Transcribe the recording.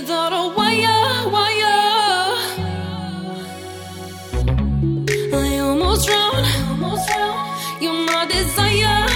without a wire, wire. I almost drowned. You're my desire.